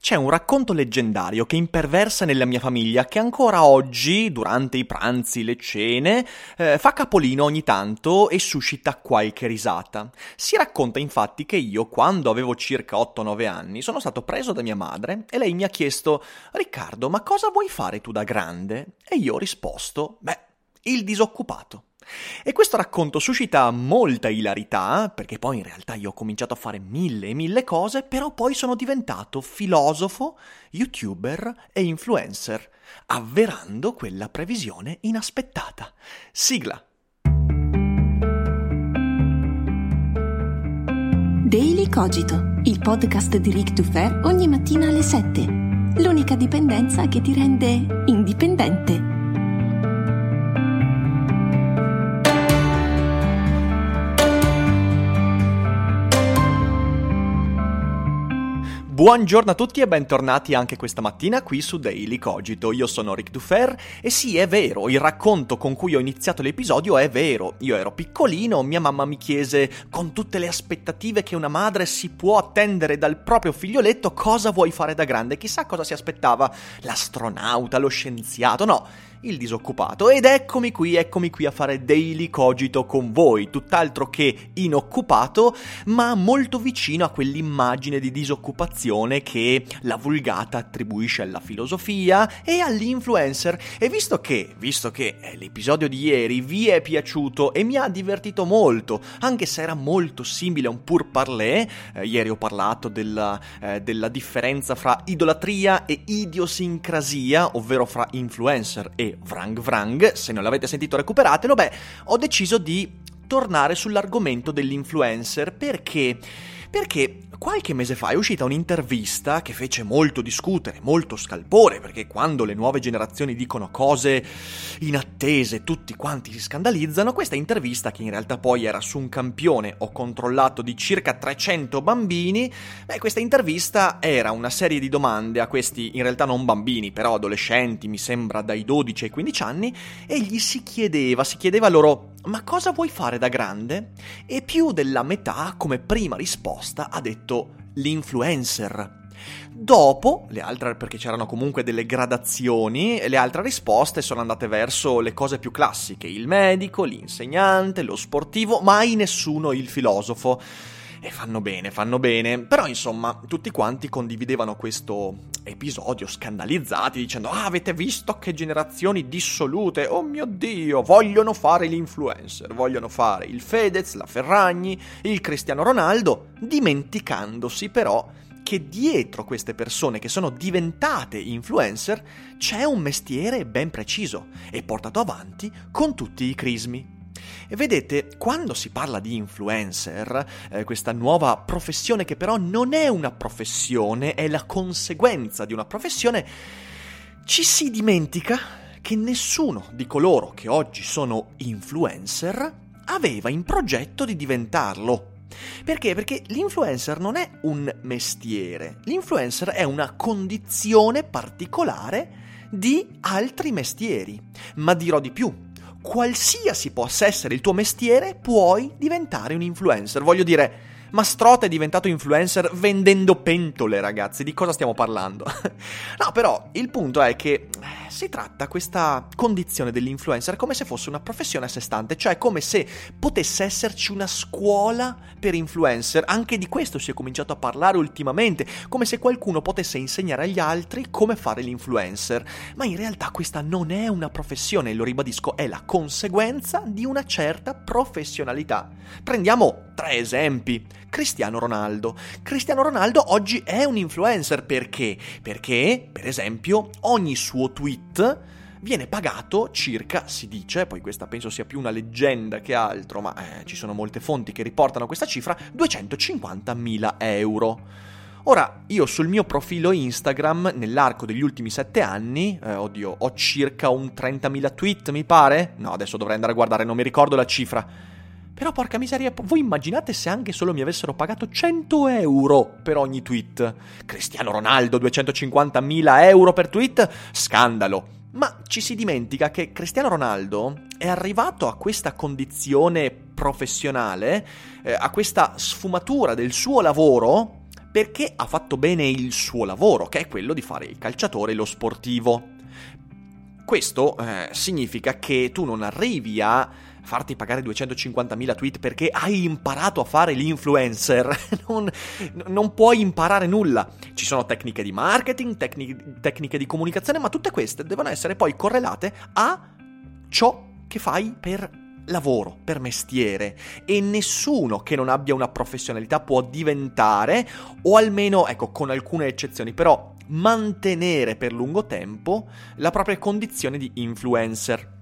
C'è un racconto leggendario che imperversa nella mia famiglia che ancora oggi, durante i pranzi, le cene, eh, fa capolino ogni tanto e suscita qualche risata. Si racconta infatti che io, quando avevo circa 8-9 anni, sono stato preso da mia madre e lei mi ha chiesto Riccardo, ma cosa vuoi fare tu da grande? E io ho risposto, beh, il disoccupato. E questo racconto suscita molta ilarità, perché poi in realtà io ho cominciato a fare mille e mille cose, però poi sono diventato filosofo, youtuber e influencer, avverando quella previsione inaspettata. Sigla. Daily Cogito, il podcast di Rick Dufer ogni mattina alle 7. L'unica dipendenza che ti rende indipendente. Buongiorno a tutti e bentornati anche questa mattina qui su Daily Cogito. Io sono Rick Dufer e sì, è vero, il racconto con cui ho iniziato l'episodio è vero. Io ero piccolino, mia mamma mi chiese, con tutte le aspettative che una madre si può attendere dal proprio figlioletto, cosa vuoi fare da grande? Chissà cosa si aspettava, l'astronauta, lo scienziato, no il disoccupato. Ed eccomi qui, eccomi qui a fare Daily Cogito con voi, tutt'altro che inoccupato, ma molto vicino a quell'immagine di disoccupazione che la vulgata attribuisce alla filosofia e all'influencer. E visto che, visto che eh, l'episodio di ieri vi è piaciuto e mi ha divertito molto, anche se era molto simile a un pur parler, eh, ieri ho parlato della, eh, della differenza fra idolatria e idiosincrasia, ovvero fra influencer e Vrang Vrang, se non l'avete sentito recuperatelo, beh, ho deciso di tornare sull'argomento dell'influencer perché perché qualche mese fa è uscita un'intervista che fece molto discutere, molto scalpore, perché quando le nuove generazioni dicono cose inattese, tutti quanti si scandalizzano, questa intervista, che in realtà poi era su un campione ho controllato di circa 300 bambini, beh, questa intervista era una serie di domande a questi, in realtà non bambini, però adolescenti, mi sembra dai 12 ai 15 anni, e gli si chiedeva, si chiedeva loro ma cosa vuoi fare da grande? E più della metà, come prima risposta, ha detto l'influencer. Dopo, le altre, perché c'erano comunque delle gradazioni, le altre risposte sono andate verso le cose più classiche, il medico, l'insegnante, lo sportivo, mai nessuno il filosofo. E fanno bene, fanno bene. Però insomma, tutti quanti condividevano questo episodio scandalizzati dicendo ah avete visto che generazioni dissolute, oh mio dio, vogliono fare l'influencer, vogliono fare il Fedez, la Ferragni, il Cristiano Ronaldo, dimenticandosi però che dietro queste persone che sono diventate influencer c'è un mestiere ben preciso e portato avanti con tutti i crismi. E vedete, quando si parla di influencer, eh, questa nuova professione che però non è una professione, è la conseguenza di una professione, ci si dimentica che nessuno di coloro che oggi sono influencer aveva in progetto di diventarlo. Perché? Perché l'influencer non è un mestiere, l'influencer è una condizione particolare di altri mestieri. Ma dirò di più, qualsiasi possa essere il tuo mestiere, puoi diventare un influencer. Voglio dire, Mastrota è diventato influencer vendendo pentole, ragazzi. Di cosa stiamo parlando? no, però il punto è che eh, si tratta questa condizione dell'influencer come se fosse una professione a sé stante, cioè come se potesse esserci una scuola per influencer. Anche di questo si è cominciato a parlare ultimamente, come se qualcuno potesse insegnare agli altri come fare l'influencer. Ma in realtà questa non è una professione, lo ribadisco, è la conseguenza di una certa professionalità. Prendiamo tre esempi. Cristiano Ronaldo. Cristiano Ronaldo oggi è un influencer perché? Perché, per esempio, ogni suo tweet viene pagato circa, si dice, poi questa penso sia più una leggenda che altro, ma eh, ci sono molte fonti che riportano questa cifra, 250.000 euro. Ora, io sul mio profilo Instagram, nell'arco degli ultimi sette anni, eh, oddio, ho circa un 30.000 tweet, mi pare? No, adesso dovrei andare a guardare, non mi ricordo la cifra. Però porca miseria, voi immaginate se anche solo mi avessero pagato 100 euro per ogni tweet. Cristiano Ronaldo, 250.000 euro per tweet? Scandalo. Ma ci si dimentica che Cristiano Ronaldo è arrivato a questa condizione professionale, eh, a questa sfumatura del suo lavoro, perché ha fatto bene il suo lavoro, che è quello di fare il calciatore e lo sportivo. Questo eh, significa che tu non arrivi a farti pagare 250.000 tweet perché hai imparato a fare l'influencer. non, non, puoi imparare nulla. Ci sono tecniche di marketing, tecniche, tecniche di comunicazione, ma tutte queste devono essere poi correlate a ciò che fai per lavoro, per mestiere e nessuno che non abbia una professionalità può diventare, o almeno, ecco, con alcune eccezioni, però mantenere per lungo tempo la propria condizione di influencer.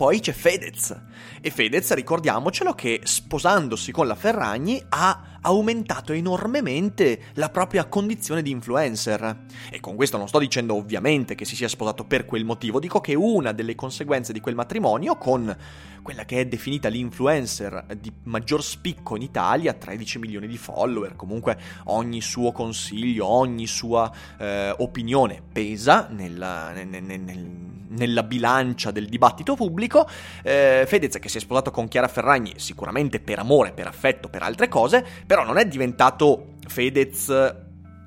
Poi c'è Fedez. E Fedez, ricordiamocelo, che sposandosi con la Ferragni ha aumentato enormemente la propria condizione di influencer. E con questo non sto dicendo ovviamente che si sia sposato per quel motivo, dico che una delle conseguenze di quel matrimonio con quella che è definita l'influencer di maggior spicco in Italia, 13 milioni di follower, comunque ogni suo consiglio, ogni sua eh, opinione pesa nella, nel, nel, nel nella bilancia del dibattito pubblico. Eh, Fedez che si è sposato con Chiara Ferragni sicuramente per amore, per affetto, per altre cose, però non è diventato Fedez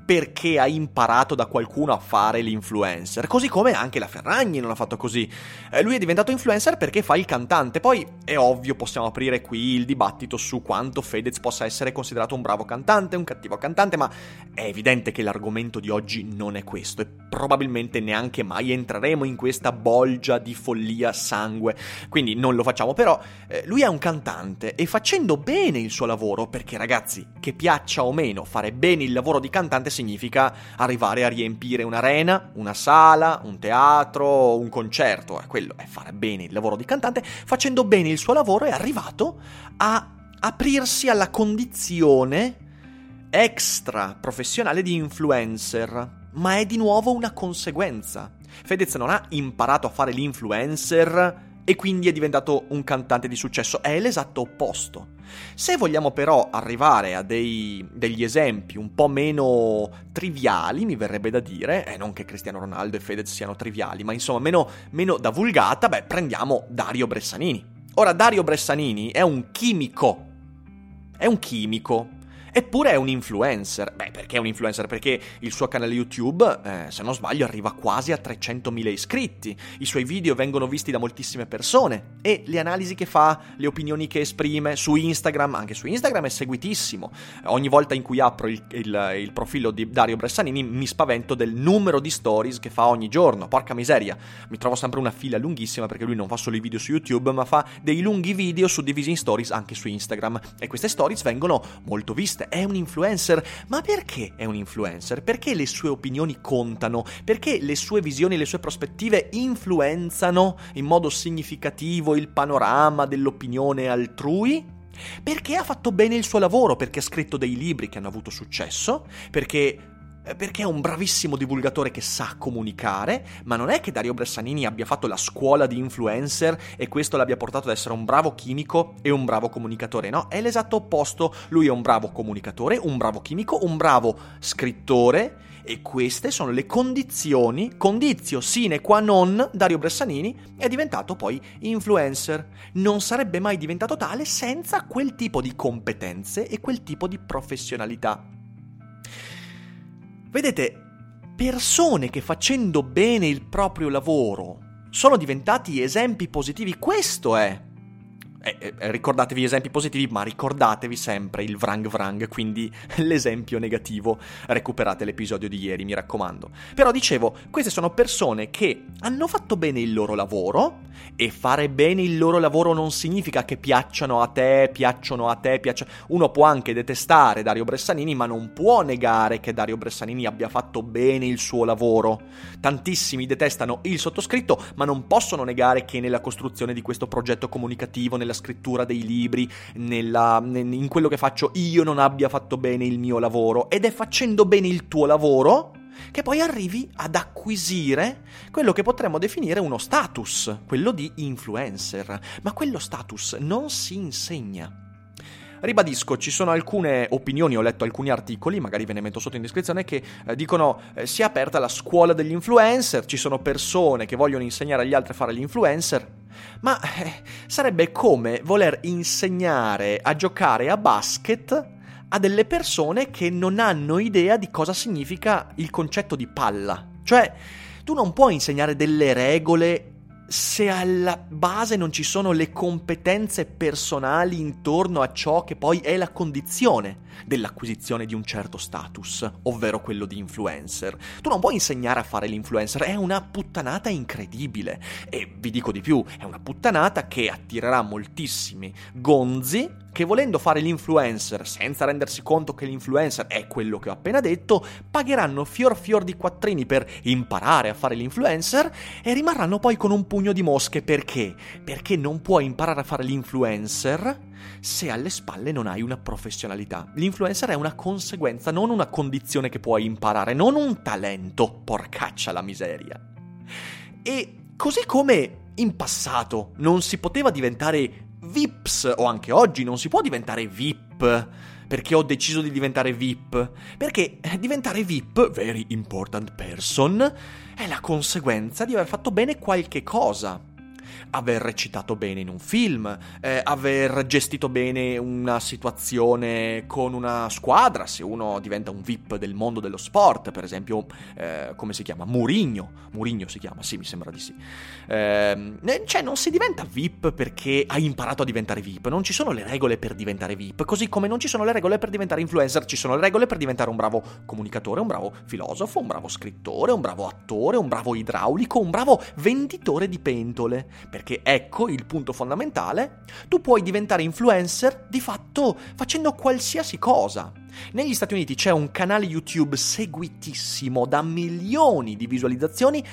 perché ha imparato da qualcuno a fare l'influencer, così come anche la Ferragni non ha fatto così. Eh, lui è diventato influencer perché fa il cantante, poi è ovvio possiamo aprire qui il dibattito su quanto Fedez possa essere considerato un bravo cantante, un cattivo cantante, ma è evidente che l'argomento di oggi non è questo e probabilmente neanche mai entreremo in questa bolgia di follia sangue, quindi non lo facciamo, però eh, lui è un cantante e facendo bene il suo lavoro, perché ragazzi, che piaccia o meno fare bene il lavoro di cantante significa arrivare a riempire un'arena, una sala, un teatro, un concerto. Eh, quello è fare bene il lavoro di cantante. Facendo bene il suo lavoro è arrivato a aprirsi alla condizione extra professionale di influencer. Ma è di nuovo una conseguenza. Fedez non ha imparato a fare l'influencer e quindi è diventato un cantante di successo. È l'esatto opposto. Se vogliamo però arrivare a dei, degli esempi un po' meno triviali, mi verrebbe da dire, e eh, non che Cristiano Ronaldo e Fedez siano triviali, ma insomma meno, meno da vulgata, beh, prendiamo Dario Bressanini. Ora, Dario Bressanini è un chimico. È un chimico Eppure è un influencer. Beh, perché è un influencer? Perché il suo canale YouTube, eh, se non sbaglio, arriva quasi a 300.000 iscritti. I suoi video vengono visti da moltissime persone. E le analisi che fa, le opinioni che esprime su Instagram, anche su Instagram è seguitissimo. Ogni volta in cui apro il, il, il profilo di Dario Bressanini mi spavento del numero di stories che fa ogni giorno. Porca miseria, mi trovo sempre una fila lunghissima perché lui non fa solo i video su YouTube, ma fa dei lunghi video suddivisi in stories anche su Instagram. E queste stories vengono molto viste è un influencer. Ma perché è un influencer? Perché le sue opinioni contano? Perché le sue visioni e le sue prospettive influenzano in modo significativo il panorama dell'opinione altrui? Perché ha fatto bene il suo lavoro, perché ha scritto dei libri che hanno avuto successo, perché perché è un bravissimo divulgatore che sa comunicare, ma non è che Dario Bressanini abbia fatto la scuola di influencer e questo l'abbia portato ad essere un bravo chimico e un bravo comunicatore, no? È l'esatto opposto, lui è un bravo comunicatore, un bravo chimico, un bravo scrittore e queste sono le condizioni, condizio sine qua non, Dario Bressanini è diventato poi influencer. Non sarebbe mai diventato tale senza quel tipo di competenze e quel tipo di professionalità. Vedete, persone che facendo bene il proprio lavoro sono diventati esempi positivi, questo è eh, eh, ricordatevi gli esempi positivi, ma ricordatevi sempre il vrang vrang, quindi l'esempio negativo. Recuperate l'episodio di ieri, mi raccomando. Però dicevo, queste sono persone che hanno fatto bene il loro lavoro e fare bene il loro lavoro non significa che piacciono a te, piacciono a te, piacciono... Uno può anche detestare Dario Bressanini, ma non può negare che Dario Bressanini abbia fatto bene il suo lavoro. Tantissimi detestano il sottoscritto, ma non possono negare che nella costruzione di questo progetto comunicativo, nella nella scrittura dei libri, nella, in quello che faccio io non abbia fatto bene il mio lavoro ed è facendo bene il tuo lavoro che poi arrivi ad acquisire quello che potremmo definire uno status, quello di influencer. Ma quello status non si insegna. Ribadisco, ci sono alcune opinioni, ho letto alcuni articoli, magari ve ne metto sotto in descrizione, che eh, dicono eh, si è aperta la scuola degli influencer, ci sono persone che vogliono insegnare agli altri a fare gli influencer. Ma eh, sarebbe come voler insegnare a giocare a basket a delle persone che non hanno idea di cosa significa il concetto di palla. Cioè, tu non puoi insegnare delle regole se alla base non ci sono le competenze personali intorno a ciò che poi è la condizione dell'acquisizione di un certo status, ovvero quello di influencer. Tu non puoi insegnare a fare l'influencer, è una puttanata incredibile. E vi dico di più, è una puttanata che attirerà moltissimi gonzi che volendo fare l'influencer senza rendersi conto che l'influencer è quello che ho appena detto, pagheranno fior fior di quattrini per imparare a fare l'influencer e rimarranno poi con un pugno di mosche perché? Perché non puoi imparare a fare l'influencer se alle spalle non hai una professionalità. L'influencer è una conseguenza, non una condizione che puoi imparare, non un talento, porcaccia la miseria. E così come in passato non si poteva diventare VIPs, o anche oggi non si può diventare VIP perché ho deciso di diventare VIP. Perché diventare VIP, very important person, è la conseguenza di aver fatto bene qualche cosa aver recitato bene in un film, eh, aver gestito bene una situazione con una squadra, se uno diventa un VIP del mondo dello sport, per esempio, eh, come si chiama? Murigno, Murigno si chiama, sì, mi sembra di sì. Eh, cioè, non si diventa VIP perché hai imparato a diventare VIP, non ci sono le regole per diventare VIP, così come non ci sono le regole per diventare influencer, ci sono le regole per diventare un bravo comunicatore, un bravo filosofo, un bravo scrittore, un bravo attore, un bravo idraulico, un bravo venditore di pentole perché ecco il punto fondamentale, tu puoi diventare influencer di fatto facendo qualsiasi cosa. Negli Stati Uniti c'è un canale YouTube seguitissimo da milioni di visualizzazioni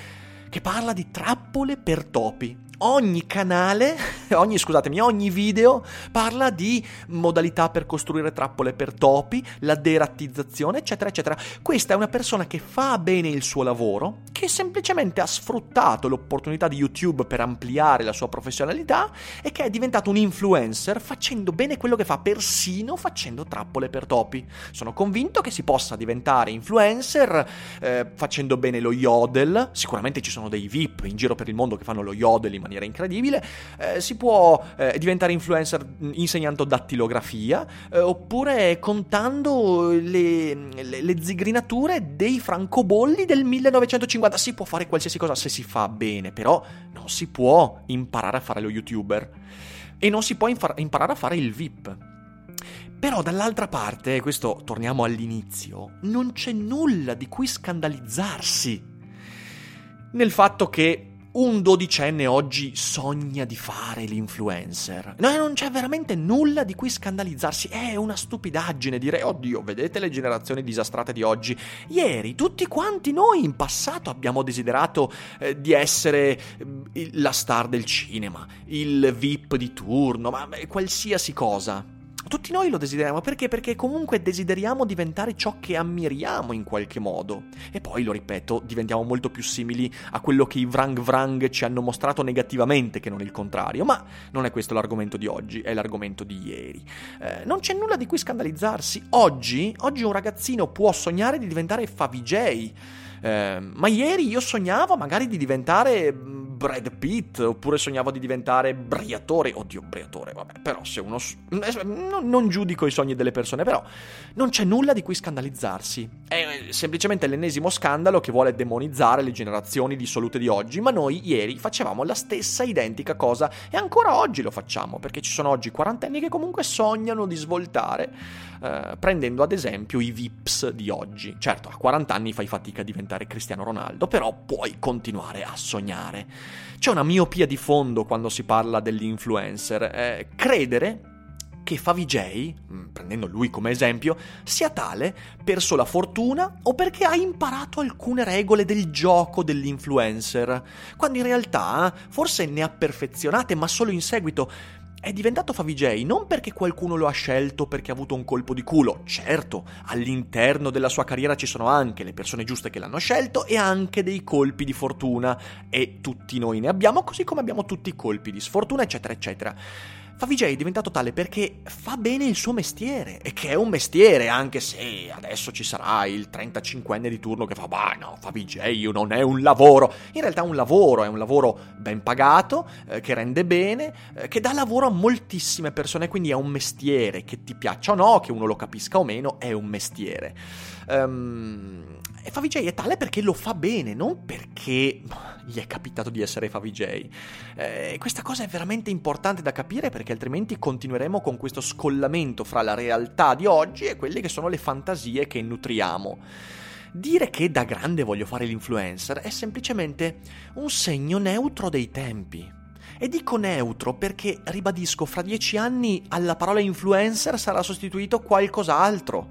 che parla di trappole per topi ogni canale, ogni, scusatemi, ogni video parla di modalità per costruire trappole per topi, la derattizzazione, eccetera, eccetera. Questa è una persona che fa bene il suo lavoro, che semplicemente ha sfruttato l'opportunità di YouTube per ampliare la sua professionalità e che è diventato un influencer facendo bene quello che fa, persino facendo trappole per topi. Sono convinto che si possa diventare influencer eh, facendo bene lo yodel, sicuramente ci sono dei VIP in giro per il mondo che fanno lo yodel in maniera incredibile, eh, si può eh, diventare influencer insegnando dattilografia eh, oppure contando le, le, le, zigrinature dei francobolli del 1950. Si può fare qualsiasi cosa se si fa bene, però non si può imparare a fare lo youtuber e non si può infar- imparare a fare il VIP. Però dall'altra parte, questo torniamo all'inizio, non c'è nulla di cui scandalizzarsi nel fatto che un dodicenne oggi sogna di fare l'influencer. No, non c'è veramente nulla di cui scandalizzarsi. È una stupidaggine dire, oddio, vedete le generazioni disastrate di oggi. Ieri tutti quanti noi in passato abbiamo desiderato eh, di essere eh, la star del cinema, il VIP di turno, ma eh, qualsiasi cosa. Tutti noi lo desideriamo perché? Perché comunque desideriamo diventare ciò che ammiriamo in qualche modo. E poi, lo ripeto, diventiamo molto più simili a quello che i Vrang Vrang ci hanno mostrato negativamente che non il contrario. Ma non è questo l'argomento di oggi, è l'argomento di ieri. Eh, non c'è nulla di cui scandalizzarsi. Oggi, oggi un ragazzino può sognare di diventare Favij. Eh, ma ieri io sognavo magari di diventare Brad Pitt, oppure sognavo di diventare Briatore. Oddio, Briatore, vabbè, però se uno... Non, non giudico i sogni delle persone, però non c'è nulla di cui scandalizzarsi. È semplicemente l'ennesimo scandalo che vuole demonizzare le generazioni dissolute di oggi, ma noi ieri facevamo la stessa identica cosa e ancora oggi lo facciamo, perché ci sono oggi quarantenni che comunque sognano di svoltare, eh, prendendo ad esempio i VIPs di oggi. Certo, a 40 anni fai fatica a diventare Cristiano Ronaldo, però puoi continuare a sognare. C'è una miopia di fondo quando si parla dell'influencer. Eh, credere che Favij, mm, prendendo lui come esempio, sia tale per sola fortuna o perché ha imparato alcune regole del gioco dell'influencer, quando in realtà forse ne ha perfezionate, ma solo in seguito è diventato Favij non perché qualcuno lo ha scelto perché ha avuto un colpo di culo, certo, all'interno della sua carriera ci sono anche le persone giuste che l'hanno scelto e anche dei colpi di fortuna e tutti noi ne abbiamo così come abbiamo tutti i colpi di sfortuna eccetera eccetera. Favij è diventato tale perché fa bene il suo mestiere, e che è un mestiere, anche se adesso ci sarà il 35enne di turno che fa, bah no, Favij non è un lavoro. In realtà è un lavoro, è un lavoro ben pagato, eh, che rende bene, eh, che dà lavoro a moltissime persone, quindi è un mestiere, che ti piaccia o no, che uno lo capisca o meno, è un mestiere. Um, Favij è tale perché lo fa bene, non perché gli è capitato di essere Favij. Eh, questa cosa è veramente importante da capire perché altrimenti continueremo con questo scollamento fra la realtà di oggi e quelle che sono le fantasie che nutriamo. Dire che da grande voglio fare l'influencer è semplicemente un segno neutro dei tempi. E dico neutro perché, ribadisco, fra dieci anni alla parola influencer sarà sostituito qualcos'altro.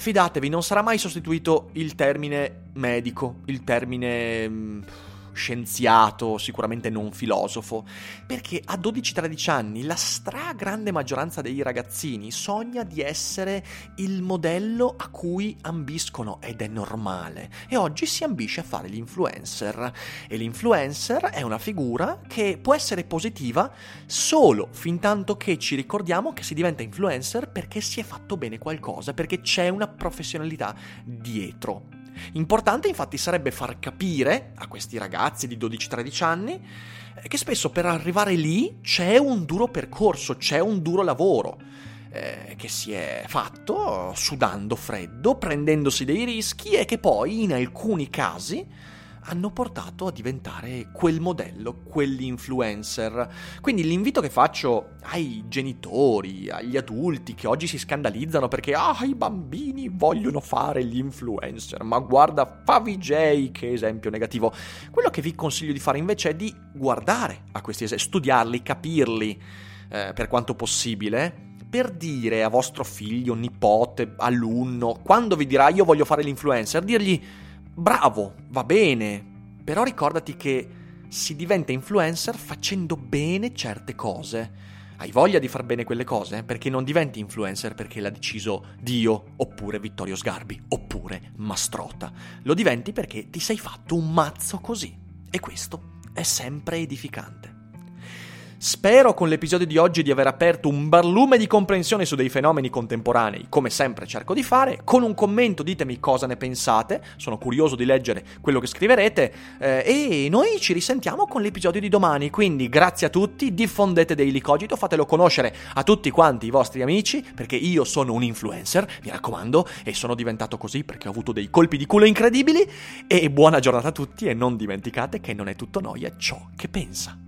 Fidatevi, non sarà mai sostituito il termine medico, il termine mm, scienziato, sicuramente non filosofo, perché a 12-13 anni la stragrande maggioranza dei ragazzini sogna di essere il modello a cui ambiscono ed è normale. E oggi si ambisce a fare l'influencer. E l'influencer è una figura che può essere positiva solo fin tanto che ci ricordiamo che si diventa influencer perché si è fatto bene qualcosa, perché c'è una professionalità dietro. Importante infatti sarebbe far capire a questi ragazzi di 12-13 anni eh, che spesso per arrivare lì c'è un duro percorso, c'è un duro lavoro eh, che si è fatto sudando freddo, prendendosi dei rischi e che poi in alcuni casi hanno portato a diventare quel modello, quell'influencer. Quindi l'invito che faccio ai genitori, agli adulti che oggi si scandalizzano perché ah, i bambini vogliono fare gli influencer, ma guarda Favij che esempio negativo. Quello che vi consiglio di fare invece è di guardare a questi esempi, studiarli, capirli eh, per quanto possibile per dire a vostro figlio, nipote, alunno, quando vi dirà io voglio fare l'influencer, dirgli Bravo, va bene, però ricordati che si diventa influencer facendo bene certe cose. Hai voglia di far bene quelle cose? Perché non diventi influencer perché l'ha deciso Dio, oppure Vittorio Sgarbi, oppure Mastrota. Lo diventi perché ti sei fatto un mazzo così. E questo è sempre edificante. Spero con l'episodio di oggi di aver aperto un barlume di comprensione su dei fenomeni contemporanei, come sempre cerco di fare. Con un commento ditemi cosa ne pensate, sono curioso di leggere quello che scriverete eh, e noi ci risentiamo con l'episodio di domani. Quindi grazie a tutti, diffondete Daily Cogito, fatelo conoscere a tutti quanti i vostri amici, perché io sono un influencer, mi raccomando, e sono diventato così perché ho avuto dei colpi di culo incredibili. E buona giornata a tutti e non dimenticate che non è tutto noia ciò che pensa.